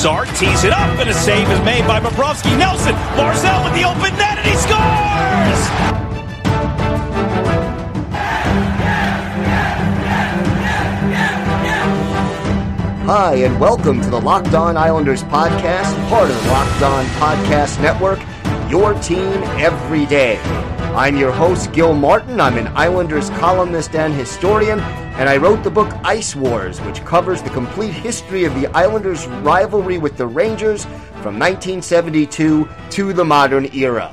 Brassard tees it up, and a save is made by Bobrovsky. Nelson, Barzal with the open net, and he scores! Hi, and welcome to the Locked On Islanders podcast, part of the Locked On Podcast Network, your team every day. I'm your host, Gil Martin. I'm an Islanders columnist and historian, and I wrote the book Ice Wars, which covers the complete history of the Islanders' rivalry with the Rangers from 1972 to the modern era.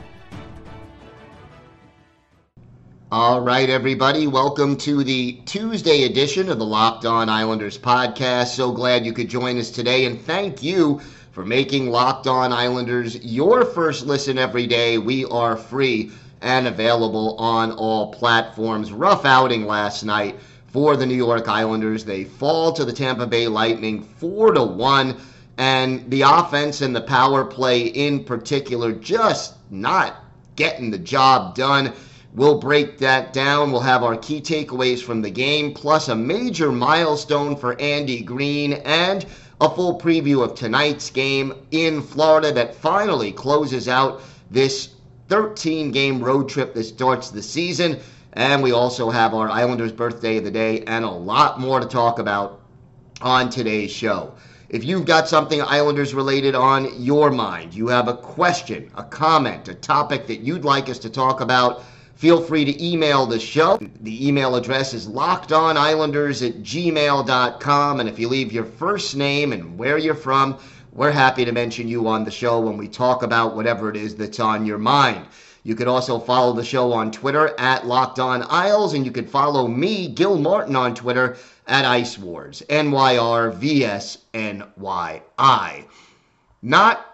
All right, everybody, welcome to the Tuesday edition of the Locked On Islanders podcast. So glad you could join us today, and thank you for making Locked On Islanders your first listen every day. We are free and available on all platforms. Rough outing last night for the New York Islanders. They fall to the Tampa Bay Lightning 4 to 1, and the offense and the power play in particular just not getting the job done. We'll break that down. We'll have our key takeaways from the game, plus a major milestone for Andy Greene and a full preview of tonight's game in Florida that finally closes out this 13 game road trip that starts the season. And we also have our Islanders birthday of the day and a lot more to talk about on today's show. If you've got something Islanders related on your mind, you have a question, a comment, a topic that you'd like us to talk about, Feel free to email the show. The email address is lockedonislanders at gmail.com. And if you leave your first name and where you're from, we're happy to mention you on the show when we talk about whatever it is that's on your mind. You could also follow the show on Twitter at Locked On Isles, and you could follow me, Gil Martin, on Twitter at Ice Wars, NYRVSNYI. Not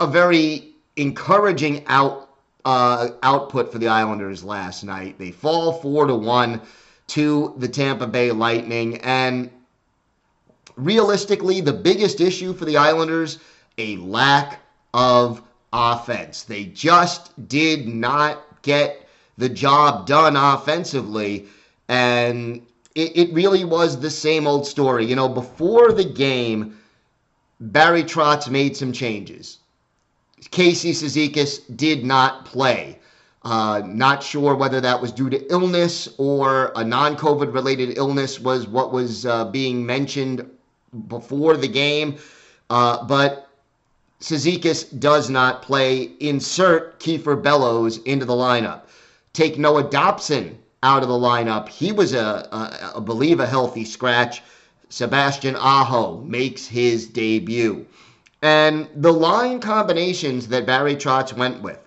a very encouraging out uh, output for the Islanders last night. They fall four to one to the Tampa Bay Lightning, and realistically, the biggest issue for the Islanders a lack of offense. They just did not get the job done offensively, and it, it really was the same old story. You know, before the game, Barry Trotz made some changes. Casey Cizikas did not play. Uh, not sure whether that was due to illness or a non COVID related illness, was what was uh, being mentioned before the game. Uh, but Cizikas does not play. Insert Kiefer Bellows into the lineup. Take Noah Dobson out of the lineup. He was a, a, a believe a healthy scratch. Sebastian Aho makes his debut. And the line combinations that Barry Trotz went with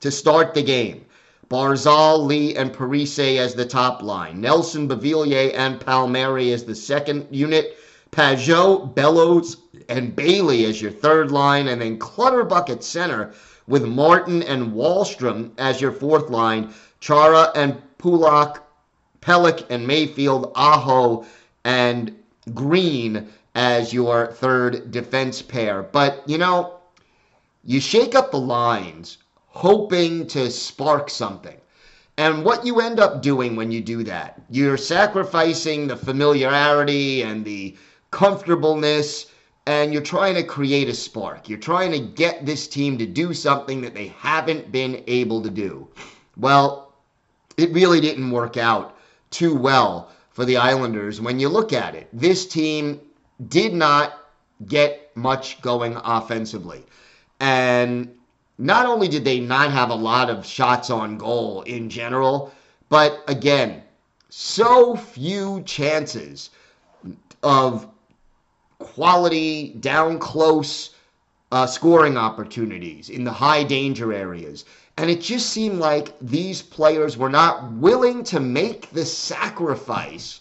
to start the game Barzal, Lee, and Parise as the top line, Nelson, Beauvillier, and Palmieri as the second unit, Pageau, Bellows, and Bailey as your third line, and then Clutterbuck at center with Martin and Wahlstrom as your fourth line, Chara and Pulock, Pelech and Mayfield, Aho, and Greene as your third defense pair. But, you know, you shake up the lines hoping to spark something. And what you end up doing when you do that, you're sacrificing the familiarity and the comfortableness, and you're trying to create a spark. You're trying to get this team to do something that they haven't been able to do. Well, it really didn't work out too well for the Islanders when you look at it. This team did not get much going offensively. And not only did they not have a lot of shots on goal in general, but again, so few chances of quality, down close uh, scoring opportunities in the high danger areas. And it just seemed like these players were not willing to make the sacrifice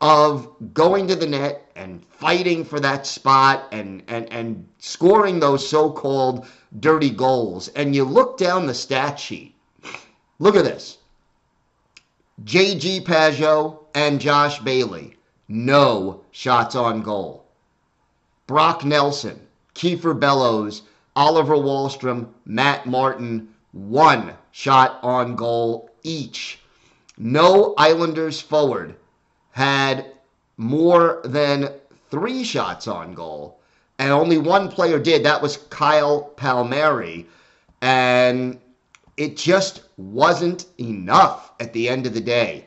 of going to the net and fighting for that spot and, and, and scoring those so called dirty goals. And you look down the stat sheet. Look at this JG Pageau and Josh Bailey, no shots on goal. Brock Nelson, Kiefer Bellows, Oliver Wahlstrom, Matt Martin, one shot on goal each. No Islanders forward had more than three shots on goal. And only one player did. That was Kyle Palmieri. And it just wasn't enough at the end of the day.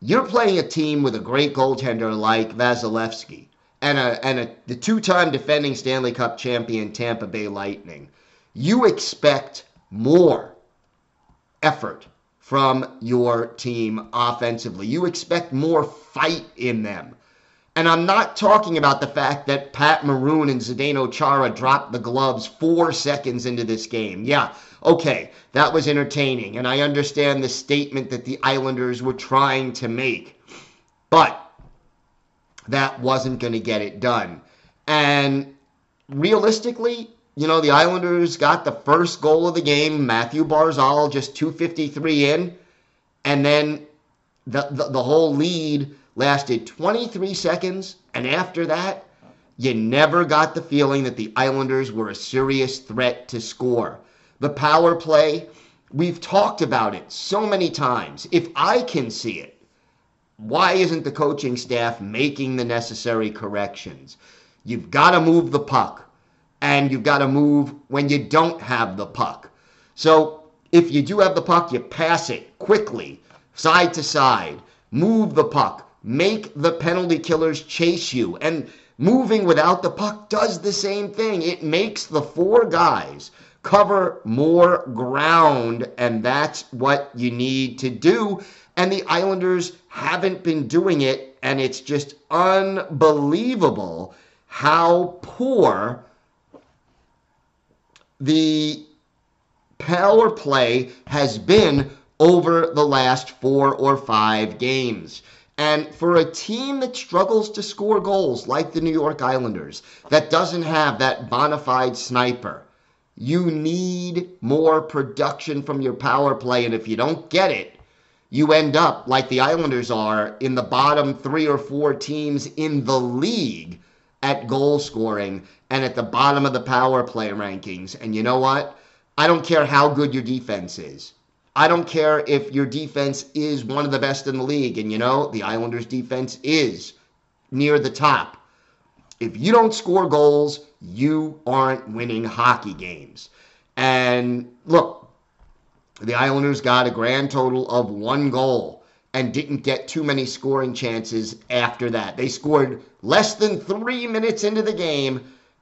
You're playing a team with a great goaltender like Vasilevskiy and a and a the two-time defending Stanley Cup champion Tampa Bay Lightning. You expect more effort from your team offensively. You expect more fight in them. And I'm not talking about the fact that Pat Maroon and Zdeno Chara dropped the gloves four seconds into this game. Yeah, okay, that was entertaining. And I understand the statement that the Islanders were trying to make. But that wasn't going to get it done. And realistically, you know, the Islanders got the first goal of the game. Mathew Barzal just 253 in. And then the, the, the whole lead lasted 23 seconds. And after that, you never got the feeling that the Islanders were a serious threat to score. The power play, we've talked about it so many times. If I can see it, why isn't the coaching staff making the necessary corrections? You've got to move the puck, and you've got to move when you don't have the puck. So if you do have the puck, you pass it quickly, side to side, move the puck, make the penalty killers chase you. And moving without the puck does the same thing. It makes the four guys cover more ground, and that's what you need to do. And the Islanders haven't been doing it, and it's just unbelievable how poor the power play has been over the last four or five games. And for a team that struggles to score goals like the New York Islanders, that doesn't have that bona fide sniper, you need more production from your power play. And if you don't get it, you end up like the Islanders are in the bottom three or four teams in the league at goal scoring and at the bottom of the power play rankings. And you know what? I don't care how good your defense is. I don't care if your defense is one of the best in the league. And you know, the Islanders' defense is near the top. If you don't score goals, you aren't winning hockey games. And look, the Islanders got a grand total of one goal and didn't get too many scoring chances after that. They scored less than three minutes into the game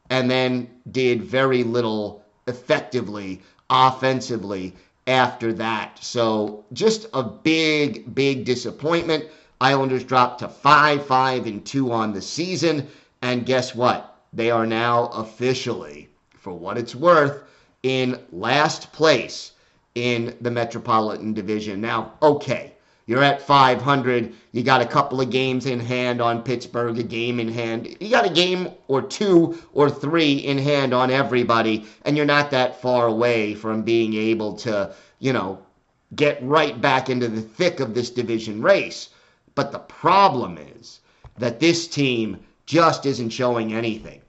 and then did very little effectively offensively after that. So just a big, big disappointment. Islanders dropped to 5 5 and 2 on the season. And guess what? They are now officially, for what it's worth, in last place in the Metropolitan Division. Now, okay, you're at 500. You got a couple of games in hand on Pittsburgh, a game in hand. You got a game or two or three in hand on everybody, and you're not that far away from being able to, you know, get right back into the thick of this division race. But the problem is that this team just isn't showing anything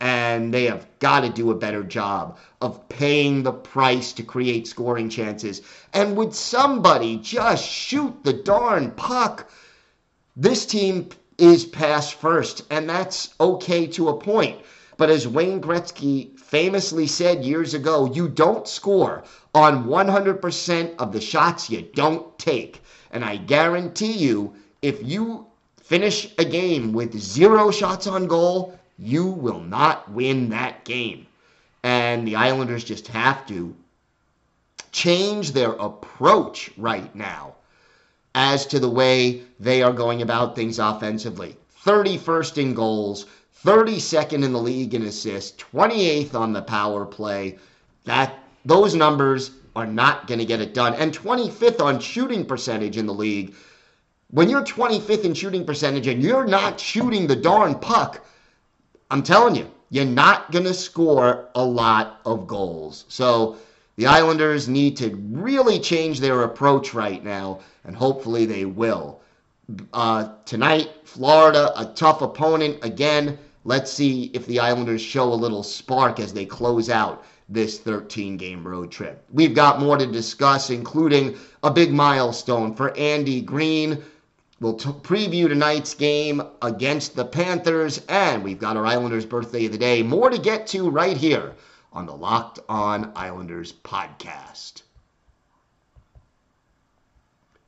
and they have got to do a better job of paying the price to create scoring chances. And would somebody just shoot the darn puck? This team is pass first, and that's okay to a point. But as Wayne Gretzky famously said years ago, you don't score on 100% of the shots you don't take. And I guarantee you, if you finish a game with zero shots on goal, you will not win that game. And the Islanders just have to change their approach right now as to the way they are going about things offensively. 31st in goals, 32nd in the league in assists, 28th on the power play. That those numbers are not going to get it done. And 25th on shooting percentage in the league. When you're 25th in shooting percentage and you're not shooting the darn puck, I'm telling you, you're not going to score a lot of goals. So the Islanders need to really change their approach right now, and hopefully they will. Uh, tonight, Florida, a tough opponent. Again, let's see if the Islanders show a little spark as they close out this 13 game road trip. We've got more to discuss, including a big milestone for Andy Greene We'll t- preview tonight's game against the Panthers, and we've got our Islanders birthday of the day. More to get to right here on the Locked On Islanders podcast.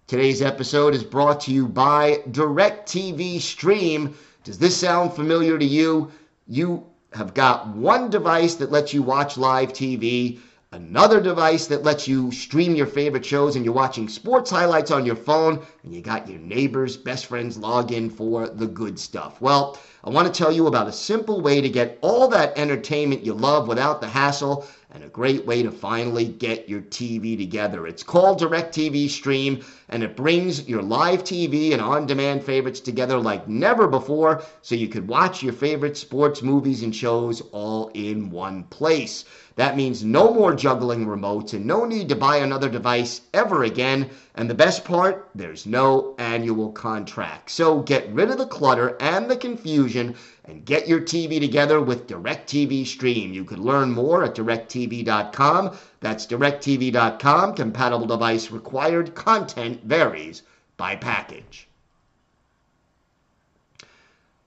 Today's episode is brought to you by DirecTV Stream. Does this sound familiar to you? You have got one device that lets you watch live TV another device that lets you stream your favorite shows and you're watching sports highlights on your phone and you got your neighbor's best friend's login for the good stuff. Well, I want to tell you about a simple way to get all that entertainment you love without the hassle and a great way to finally get your TV together. It's called DirecTV Stream and it brings your live TV and on demand favorites together like never before so you could watch your favorite sports, movies, and shows all in one place. That means no more juggling remotes and no need to buy another device ever again. And the best part, there's no annual contract. So get rid of the clutter and the confusion and get your TV together with DirecTV Stream. You could learn more at directv.com. That's directv.com. Compatible device required. Content varies by package.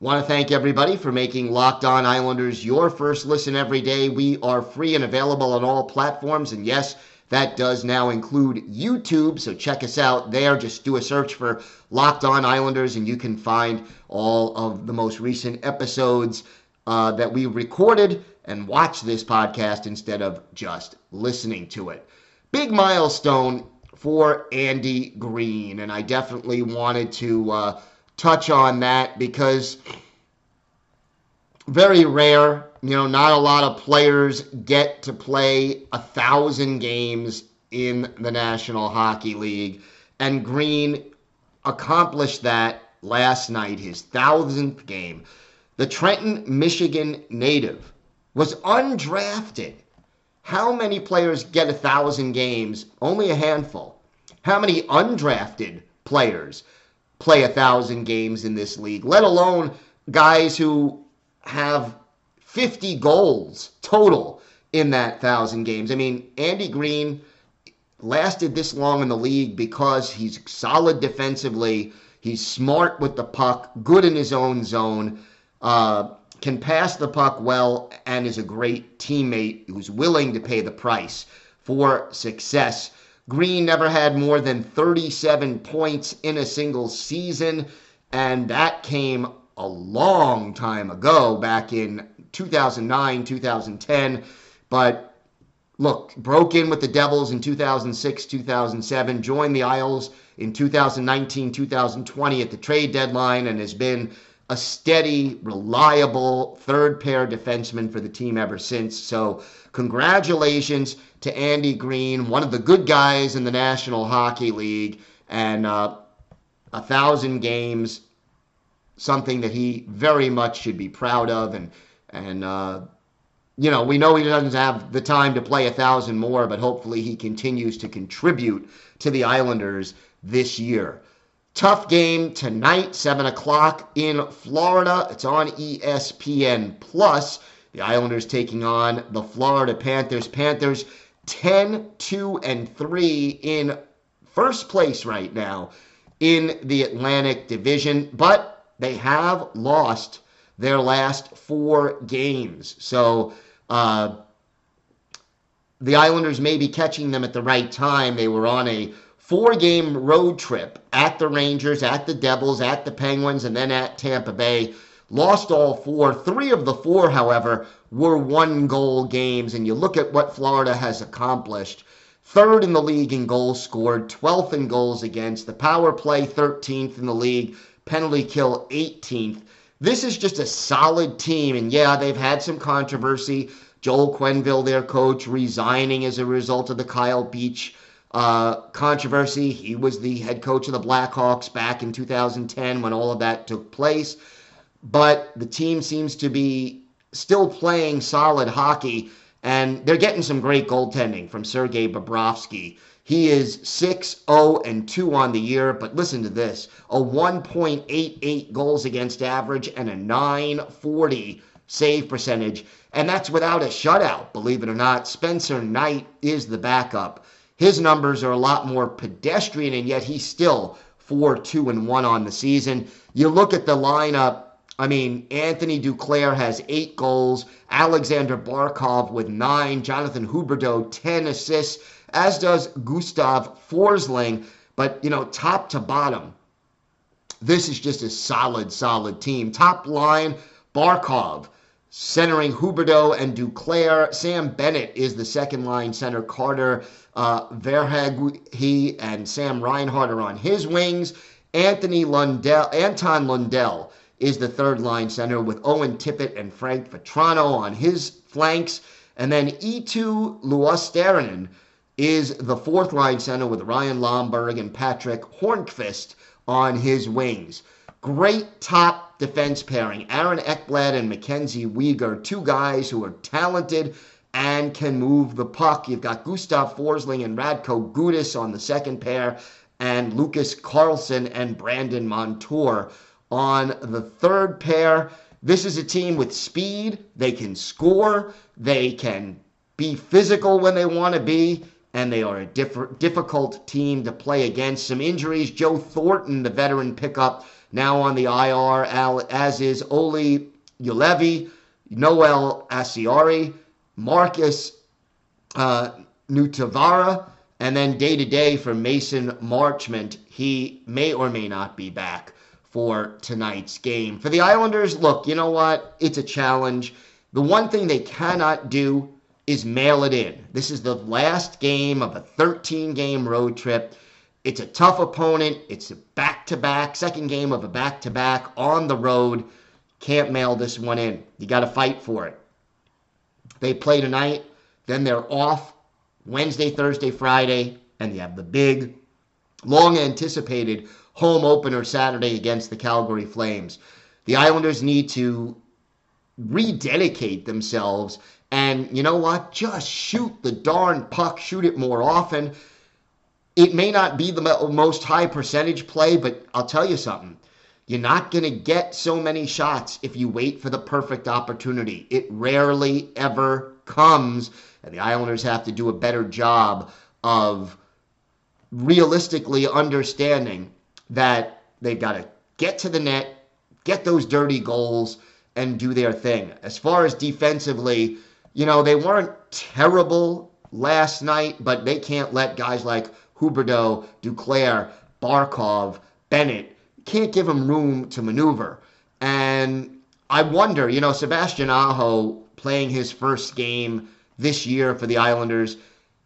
Want to thank everybody for making Locked On Islanders your first listen every day. We are free and available on all platforms. And yes, that does now include YouTube. So check us out there. Just do a search for Locked On Islanders and you can find all of the most recent episodes uh, that we recorded and watch this podcast instead of just listening to it. Big milestone for Andy Greene. And I definitely wanted to. Uh, touch on that because very rare. You know, not a lot of players get to play a thousand games in the National Hockey League. And Greene accomplished that last night, his thousandth game. The Trenton, Michigan native was undrafted. How many players get a thousand games? Only a handful. How many undrafted players play a thousand games in this league, let alone guys who have 50 goals total in that thousand games. I mean, Andy Greene lasted this long in the league because he's solid defensively, he's smart with the puck, good in his own zone, uh, can pass the puck well, and is a great teammate who's willing to pay the price for success. Greene never had more than 37 points in a single season, and that came a long time ago, back in 2009, 2010. But look, broke in with the Devils in 2006, 2007, joined the Isles in 2019, 2020 at the trade deadline, and has been a steady, reliable third pair defenseman for the team ever since. So, congratulations to Andy Greene, one of the good guys in the National Hockey League, and uh, a thousand games, something that he very much should be proud of. And and uh, you know, we know he doesn't have the time to play a thousand more, but hopefully he continues to contribute to the Islanders this year. Tough game tonight, 7 o'clock in Florida. It's on ESPN Plus. The Islanders taking on the Florida Panthers. Panthers 10 2 and 3 in first place right now in the Atlantic Division, but they have lost their last four games. So uh, the Islanders may be catching them at the right time. They were on a four game road trip at the Rangers, at the Devils, at the Penguins, and then at Tampa Bay. Lost all four. Three of the four, however, were one goal games. And you look at what Florida has accomplished third in the league in goals scored, 12th in goals against, the power play 13th in the league, penalty kill 18th. This is just a solid team. And yeah, they've had some controversy. Joel Quenneville, their coach, resigning as a result of the Kyle Beach uh, controversy. He was the head coach of the Blackhawks back in 2010 when all of that took place. But the team seems to be still playing solid hockey, and they're getting some great goaltending from Sergei Bobrovsky. He is 6 0 and 2 on the year, but listen to this a 1.88 goals against average and a 940 save percentage. And that's without a shutout, believe it or not. Spencer Knight is the backup. His numbers are a lot more pedestrian, and yet he's still 4 2 and 1 on the season. You look at the lineup. I mean, Anthony Duclair has eight goals, Alexander Barkov with nine, Jonathan Huberdeau 10 assists, as does Gustav Forsling. But, you know, top to bottom, this is just a solid, solid team. Top line, Barkov, centering Huberdeau and Duclair. Sam Bennett is the second line center. Carter uh, Verhaeghe and Sam Reinhart are on his wings. Anthony Lundell, Anton Lundell is the third line center with Owen Tippett and Frank Vatrano on his flanks. And then Eetu Luostarinen is the fourth line center with Ryan Lomberg and Patrick Hornqvist on his wings. Great top defense pairing. Aaron Ekblad and Mackenzie Weegar, two guys who are talented and can move the puck. You've got Gustav Forsling and Radko Gudas on the second pair, and Lucas Carlsson and Brandon Montour on the third pair. This is a team with speed. They can score. They can be physical when they want to be and they are a diff- difficult team to play against. Some injuries. Joe Thornton, the veteran pickup, now on the IR, as is Olli Juolevi, Noel Acciari, Markus uh, Nutivaara, and then day to day for Mason Marchment. He may or may not be back for tonight's game. For the Islanders, look, you know what? It's a challenge. The one thing they cannot do is mail it in. This is the last game of a 13 game road trip. It's a tough opponent. It's a back to back, second game of a back to back on the road. Can't mail this one in. You got to fight for it. They play tonight, then they're off Wednesday, Thursday, Friday, and they have the big, long anticipated home opener Saturday against the Calgary Flames. The Islanders need to rededicate themselves and you know what? Just shoot the darn puck, shoot it more often. It may not be the most high percentage play, but I'll tell you something. You're not going to get so many shots if you wait for the perfect opportunity. It rarely ever comes. And the Islanders have to do a better job of realistically understanding that they've got to get to the net, get those dirty goals, and do their thing. As far as defensively, you know, they weren't terrible last night, but they can't let guys like Huberdeau, Duclair, Barkov, Bennett, can't give him room to maneuver. And I wonder, you know, Sebastian Aho playing his first game this year for the Islanders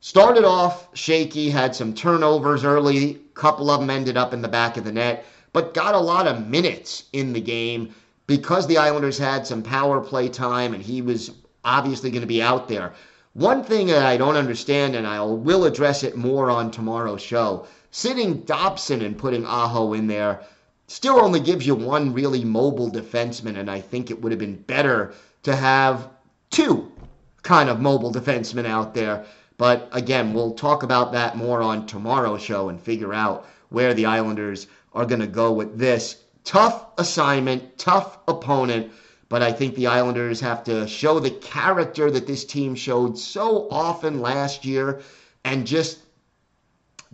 started off shaky, had some turnovers early, a couple of them ended up in the back of the net, but got a lot of minutes in the game because the Islanders had some power play time and he was obviously going to be out there. One thing that I don't understand, and I will address it more on tomorrow's show, sitting Dobson and putting Aho in there still only gives you one really mobile defenseman, and I think it would have been better to have two kind of mobile defensemen out there. But again, we'll talk about that more on tomorrow's show and figure out where the Islanders are going to go with this. Tough assignment, tough opponent. But I think the Islanders have to show the character that this team showed so often last year and just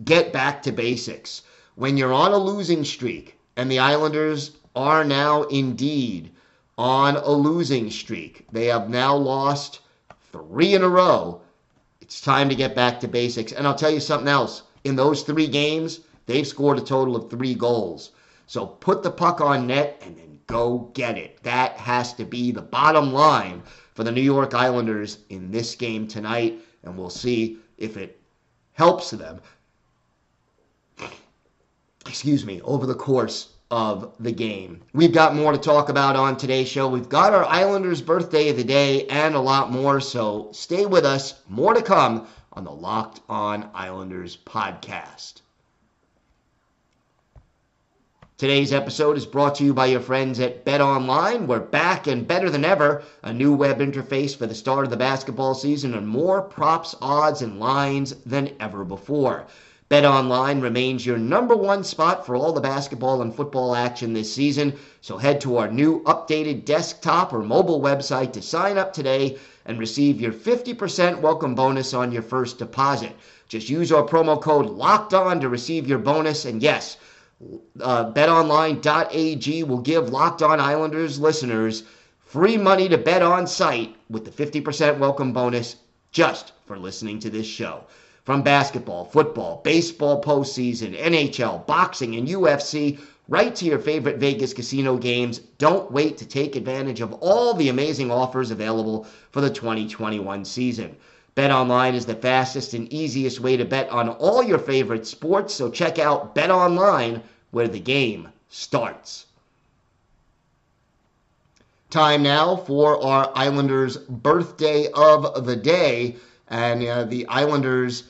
get back to basics. When you're on a losing streak, and the Islanders are now indeed on a losing streak, they have now lost three in a row. It's time to get back to basics. And I'll tell you something else. In those three games, they've scored a total of three goals. So put the puck on net and then go get it. That has to be the bottom line for the New York Islanders in this game tonight, and we'll see if it helps them. Excuse me, over the course of the game. We've got more to talk about on today's show. We've got our Islanders birthday of the day and a lot more, so stay with us. More to come on the Locked On Islanders podcast. Today's episode is brought to you by your friends at Bet Online. We're back and better than ever. A new web interface for the start of the basketball season and more props, odds, and lines than ever before. Bet Online remains your number one spot for all the basketball and football action this season. So head to our new updated desktop or mobile website to sign up today and receive your 50% welcome bonus on your first deposit. Just use our promo code LOCKED ON to receive your bonus. And yes, Uh, betonline.ag will give Locked On Islanders listeners free money to bet on site with the 50% welcome bonus just for listening to this show. From basketball, football, baseball postseason, NHL, boxing, and UFC, right to your favorite Vegas casino games. Don't wait to take advantage of all the amazing offers available for the 2021 season. BetOnline is the fastest and easiest way to bet on all your favorite sports, so check out BetOnline where the game starts. Time now for our Islanders' birthday of the day. And uh, the Islanders,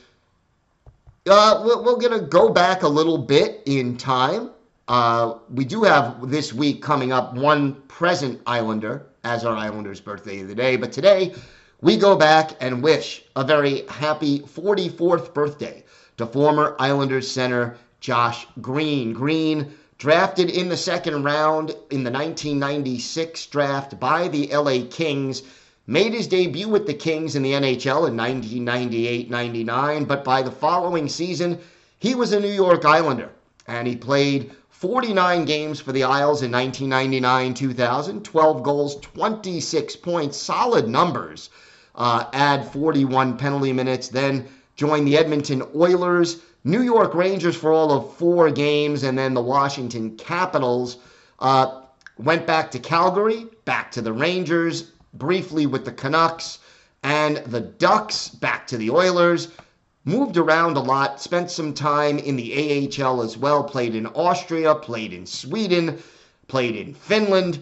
uh, we're, going to go back a little bit in time. Uh, we do have this week coming up one present Islander as our Islanders' birthday of the day. But today, we go back and wish a very happy 44th birthday to former Islanders center Josh Green. Green, drafted in the second round in the 1996 draft by the LA Kings, made his debut with the Kings in the NHL in 1998 99, but by the following season, he was a New York Islander and he played 49 games for the Isles in 1999 2000, 12 goals, 26 points, solid numbers. Uh, add 41 penalty minutes, then join the Edmonton Oilers, New York Rangers for all of four games, and then the Washington Capitals. Uh, went back to Calgary, back to the Rangers, briefly with the Canucks and the Ducks, back to the Oilers. Moved around a lot, spent some time in the AHL as well, played in Austria, played in Sweden, played in Finland.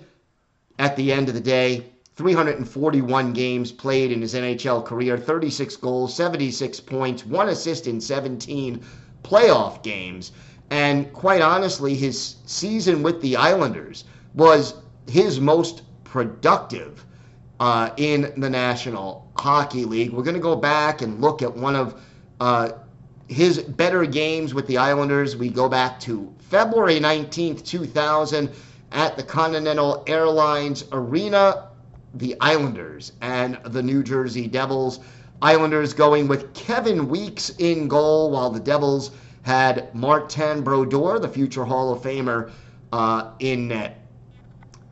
At the end of the day, 341 games played in his NHL career, 36 goals, 76 points, one assist in 17 playoff games. And quite honestly, his season with the Islanders was his most productive uh, in the National Hockey League. We're going to go back and look at one of uh, his better games with the Islanders. We go back to February 19th, 2000, at the Continental Airlines Arena. The Islanders and the New Jersey Devils. Islanders going with Kevin Weeks in goal, while the Devils had Martin Brodeur, the future Hall of Famer, uh, in net.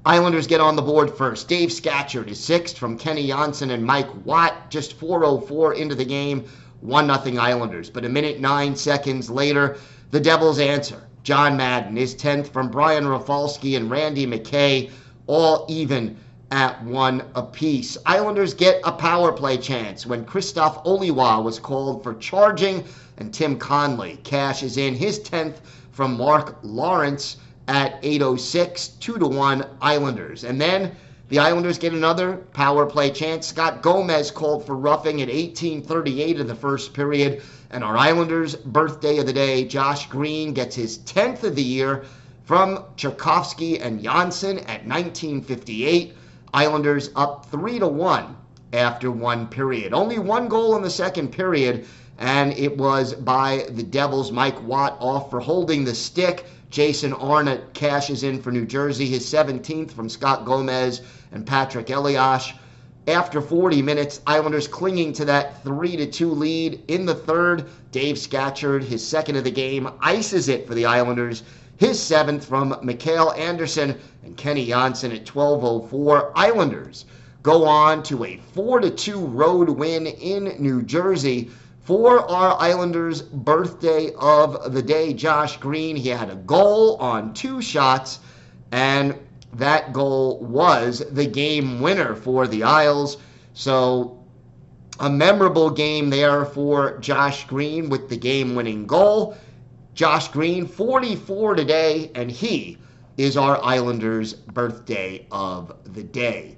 Islanders get on the board first. Dave Scatchard is sixth from Kenny Jonsson and Mike Watt, just 4.04 into the game. 1 0 Islanders. But a minute nine seconds later, the Devils answer. John Madden is 10th from Brian Rafalski and Randy McKay, all even at one apiece. Islanders get a power play chance when Christoph Oliwa was called for charging, and Tim Connolly cashes in his 10th from Mark Lawrence at 806, 2 to 1 Islanders. And then the Islanders get another power play chance. Scott Gomez called for roughing at 1838 of the first period. And our Islanders' birthday of the day, Josh Green, gets his 10th of the year from Czerkawski and Jonsson at 1958. Islanders up 3 to 1 after one period. Only one goal in the second period, and it was by the Devils. Mike Watt off for holding the stick. Jason Arnott cashes in for New Jersey, his 17th from Scott Gomez and Patrik Elias. After 40 minutes, Islanders clinging to that 3 to 2 lead. In the third, Dave Scatchard, his second of the game, ices it for the Islanders. His seventh from Mikael Andersson and Kenny Jonsson at 12:04. Islanders go on to a 4 to 2 road win in New Jersey for our Islanders' birthday of the day. Josh Green, he had a goal on two shots, and that goal was the game winner for the Isles. So, a memorable game there for Josh Green with the game winning goal. Josh Green, 44 today, and he is our Islanders' birthday of the day.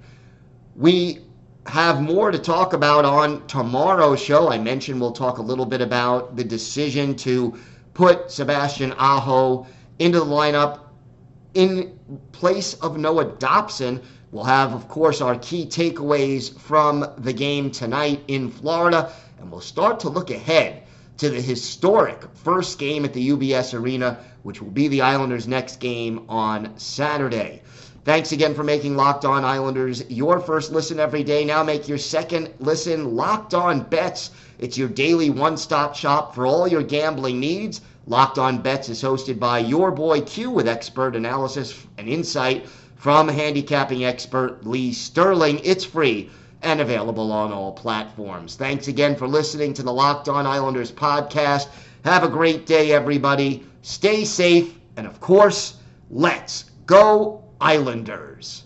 We have more to talk about on tomorrow's show. I mentioned we'll talk a little bit about the decision to put Sebastian Aho into the lineup in place of Noah Dobson. We'll have, of course, our key takeaways from the game tonight in Florida, and we'll start to look ahead to the historic first game at the UBS Arena, which will be the Islanders' next game on Saturday. Thanks again for making Locked On Islanders your first listen every day. Now make your second listen Locked On Bets. It's your daily one stop shop for all your gambling needs. Locked on Bets is hosted by your boy Q with expert analysis and insight from handicapping expert Lee Sterling. It's free and available on all platforms. Thanks again for listening to the Locked On Islanders podcast. Have a great day, everybody. Stay safe, and of course, let's go, Islanders.